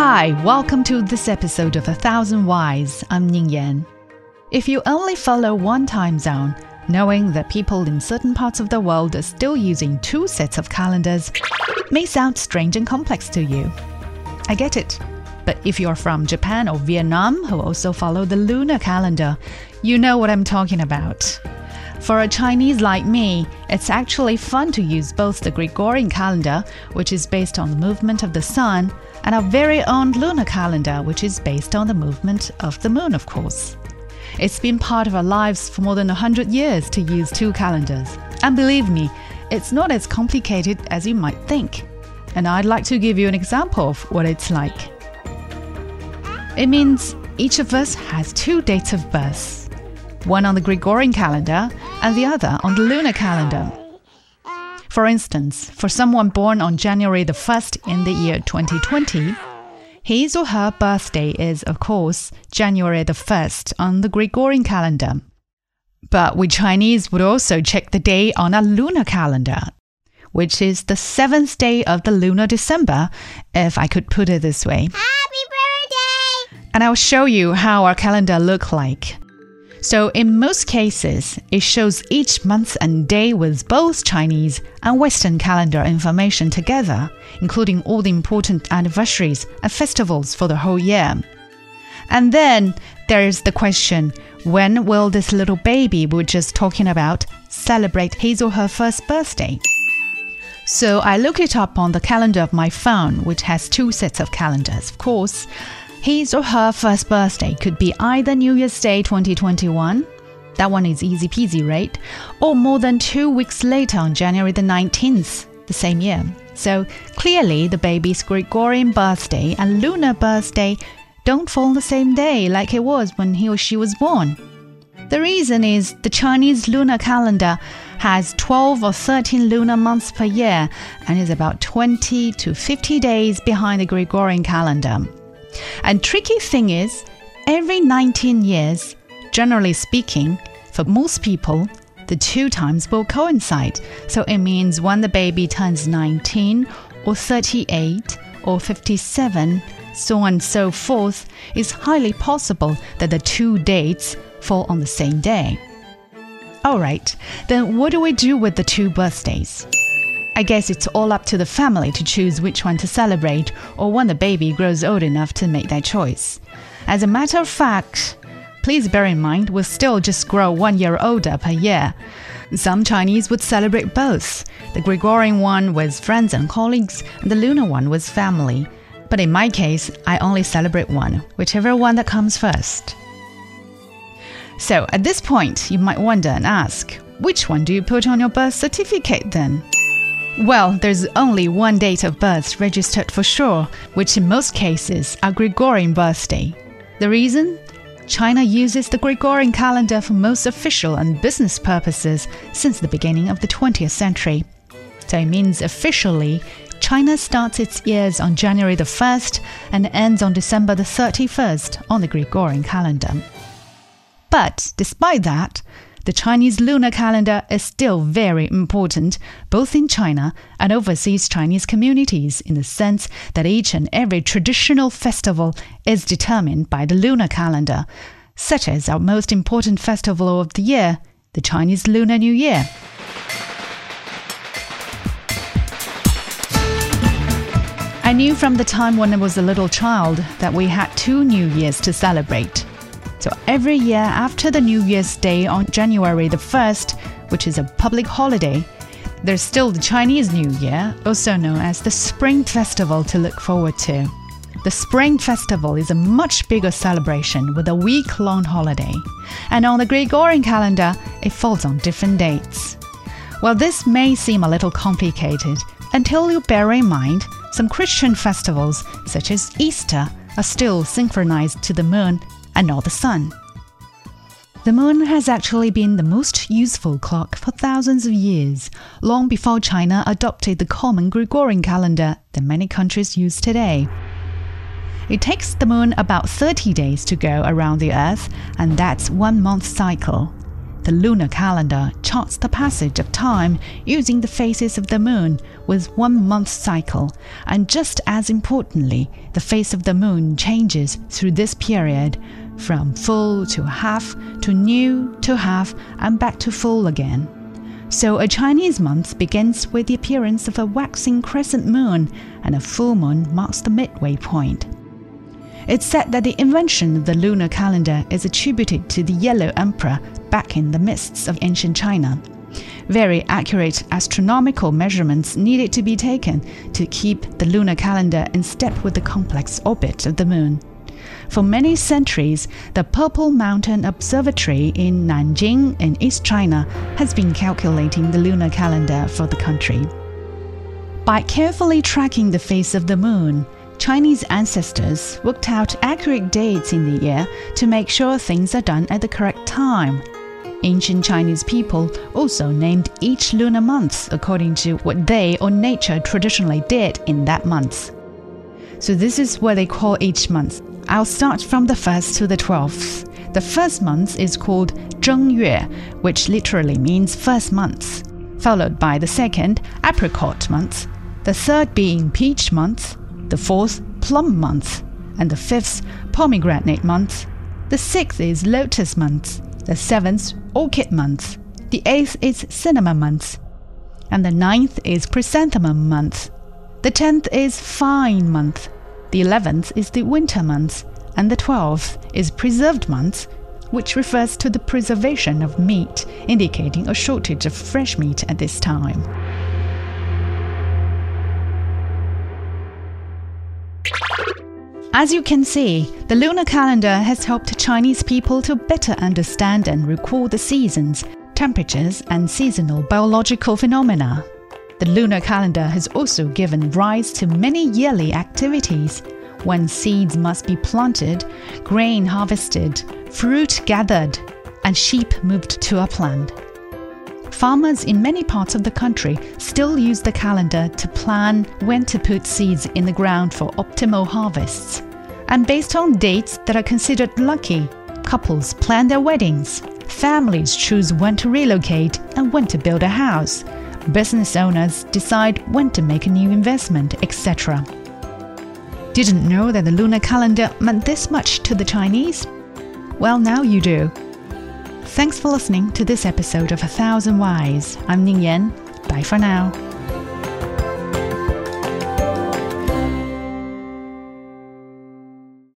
Hi, welcome to this episode of A Thousand Whys. I'm Ning Yan. If you only follow one time zone, knowing that people in certain parts of the world are still using two sets of calendars may sound strange and complex to you. I get it. But if you're from Japan or Vietnam who also follow the lunar calendar, you know what I'm talking about. For a Chinese like me, it's actually fun to use both the Gregorian calendar, which is based on the movement of the sun, and our very own lunar calendar, which is based on the movement of the moon, of course. It's been part of our lives for more than 100 years to use two calendars. And believe me, it's not as complicated as you might think. And I'd like to give you an example of what it's like. It means each of us has two dates of birth one on the Gregorian calendar and the other on the lunar calendar. For instance, for someone born on January the 1st in the year 2020, his or her birthday is, of course, January the 1st on the Gregorian calendar. But we Chinese would also check the day on a lunar calendar, which is the seventh day of the lunar December, if I could put it this way. Happy birthday! And I'll show you how our calendar look like. So, in most cases, it shows each month and day with both Chinese and Western calendar information together, including all the important anniversaries and festivals for the whole year. And then there's the question when will this little baby we're just talking about celebrate his or her first birthday? So I looked it up on the calendar of my phone, which has two sets of calendars, of course. His or her first birthday could be either New Year's Day 2021, that one is easy peasy, right? Or more than two weeks later on January the 19th, the same year. So clearly, the baby's Gregorian birthday and lunar birthday don't fall on the same day like it was when he or she was born. The reason is the Chinese lunar calendar has 12 or 13 lunar months per year and is about 20 to 50 days behind the Gregorian calendar. And tricky thing is, every 19 years, generally speaking, for most people, the two times will coincide. So it means when the baby turns 19 or 38 or 57, so on and so forth, it's highly possible that the two dates fall on the same day. Alright, then what do we do with the two birthdays? I guess it's all up to the family to choose which one to celebrate or when the baby grows old enough to make that choice. As a matter of fact, please bear in mind we still just grow one year older per year. Some Chinese would celebrate both the Gregorian one with friends and colleagues, and the lunar one with family. But in my case, I only celebrate one, whichever one that comes first. So at this point, you might wonder and ask, which one do you put on your birth certificate then? Well, there's only one date of birth registered for sure, which in most cases are Gregorian birthday. The reason? China uses the Gregorian calendar for most official and business purposes since the beginning of the 20th century. So it means officially, China starts its years on January the 1st and ends on December the 31st on the Gregorian calendar. But despite that, the Chinese lunar calendar is still very important, both in China and overseas Chinese communities, in the sense that each and every traditional festival is determined by the lunar calendar, such as our most important festival of the year, the Chinese Lunar New Year. I knew from the time when I was a little child that we had two New Years to celebrate. So every year after the New Year's Day on January the 1st, which is a public holiday, there's still the Chinese New Year, also known as the Spring Festival, to look forward to. The Spring Festival is a much bigger celebration with a week long holiday. And on the Gregorian calendar, it falls on different dates. Well, this may seem a little complicated until you bear in mind some Christian festivals, such as Easter, are still synchronized to the moon and not the sun. The moon has actually been the most useful clock for thousands of years, long before China adopted the common Gregorian calendar that many countries use today. It takes the moon about 30 days to go around the Earth, and that's one month cycle. the lunar calendar charts the passage of time using the phases of the moon with one month cycle, and just as importantly, the face of the moon changes through this period from full to half to new to half and back to full again. So a Chinese month begins with the appearance of a waxing crescent moon, and a full moon marks the midway point. It's said that the invention of the lunar calendar is attributed to the Yellow Emperor back in the mists of ancient China. Very accurate astronomical measurements needed to be taken to keep the lunar calendar in step with the complex orbit of the moon. For many centuries, the Purple Mountain Observatory in Nanjing in East China has been calculating the lunar calendar for the country. By carefully tracking the face of the moon, Chinese ancestors worked out accurate dates in the year to make sure things are done at the correct time. Ancient Chinese people also named each lunar month according to what they or nature traditionally did in that month. So this is what they call each month. I'll start from the 1st to the 12th. The first month is called Zheng Yue, which literally means first month, followed by the second, apricot month, the third being peach month, the fourth, plum month, and the fifth, pomegranate month. The sixth is lotus month, the seventh, orchid month, the eighth is cinnamon month, and the ninth is chrysanthemum month. The tenth is fine month, the eleventh is the winter month, and the twelfth is preserved month, which refers to the preservation of meat, indicating a shortage of fresh meat at this time. As you can see, the lunar calendar has helped Chinese people to better understand and recall the seasons, temperatures, and seasonal biological phenomena. The lunar calendar has also given rise to many yearly activities when seeds must be planted, grain harvested, fruit gathered, and sheep moved to upland. Farmers in many parts of the country still use the calendar to plan when to put seeds in the ground for optimal harvests. And based on dates that are considered lucky, couples plan their weddings, families choose when to relocate and when to build a house, business owners decide when to make a new investment, etc. Didn't know that the lunar calendar meant this much to the Chinese? Well, now you do. Thanks for listening to this episode of A Thousand Whys. I'm Ning Yan. Bye for now.